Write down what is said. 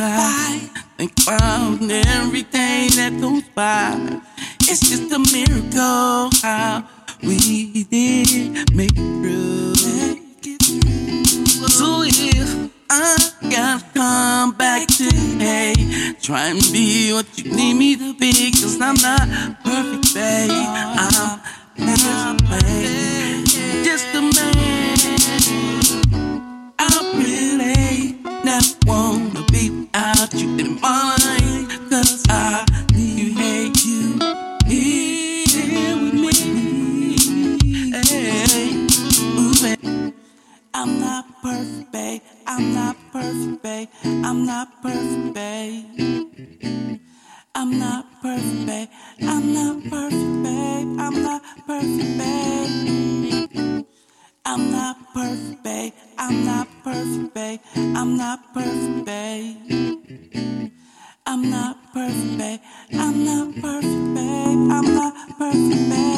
by. Think about everything that goes by. It's just a miracle how we did make it through. So if I gotta come back today, try and be what you need me to be, cause I'm not perfect, babe. I'm not perfect, babe. I'm not perfect, babe. I'm not perfect, babe. I'm not perfect, babe. I'm not perfect, babe. I'm not perfect, babe. I'm not perfect, babe. I'm not perfect, babe. I'm not perfect, babe. I'm not perfect, babe. I'm not perfect, babe. I'm not perfect, babe.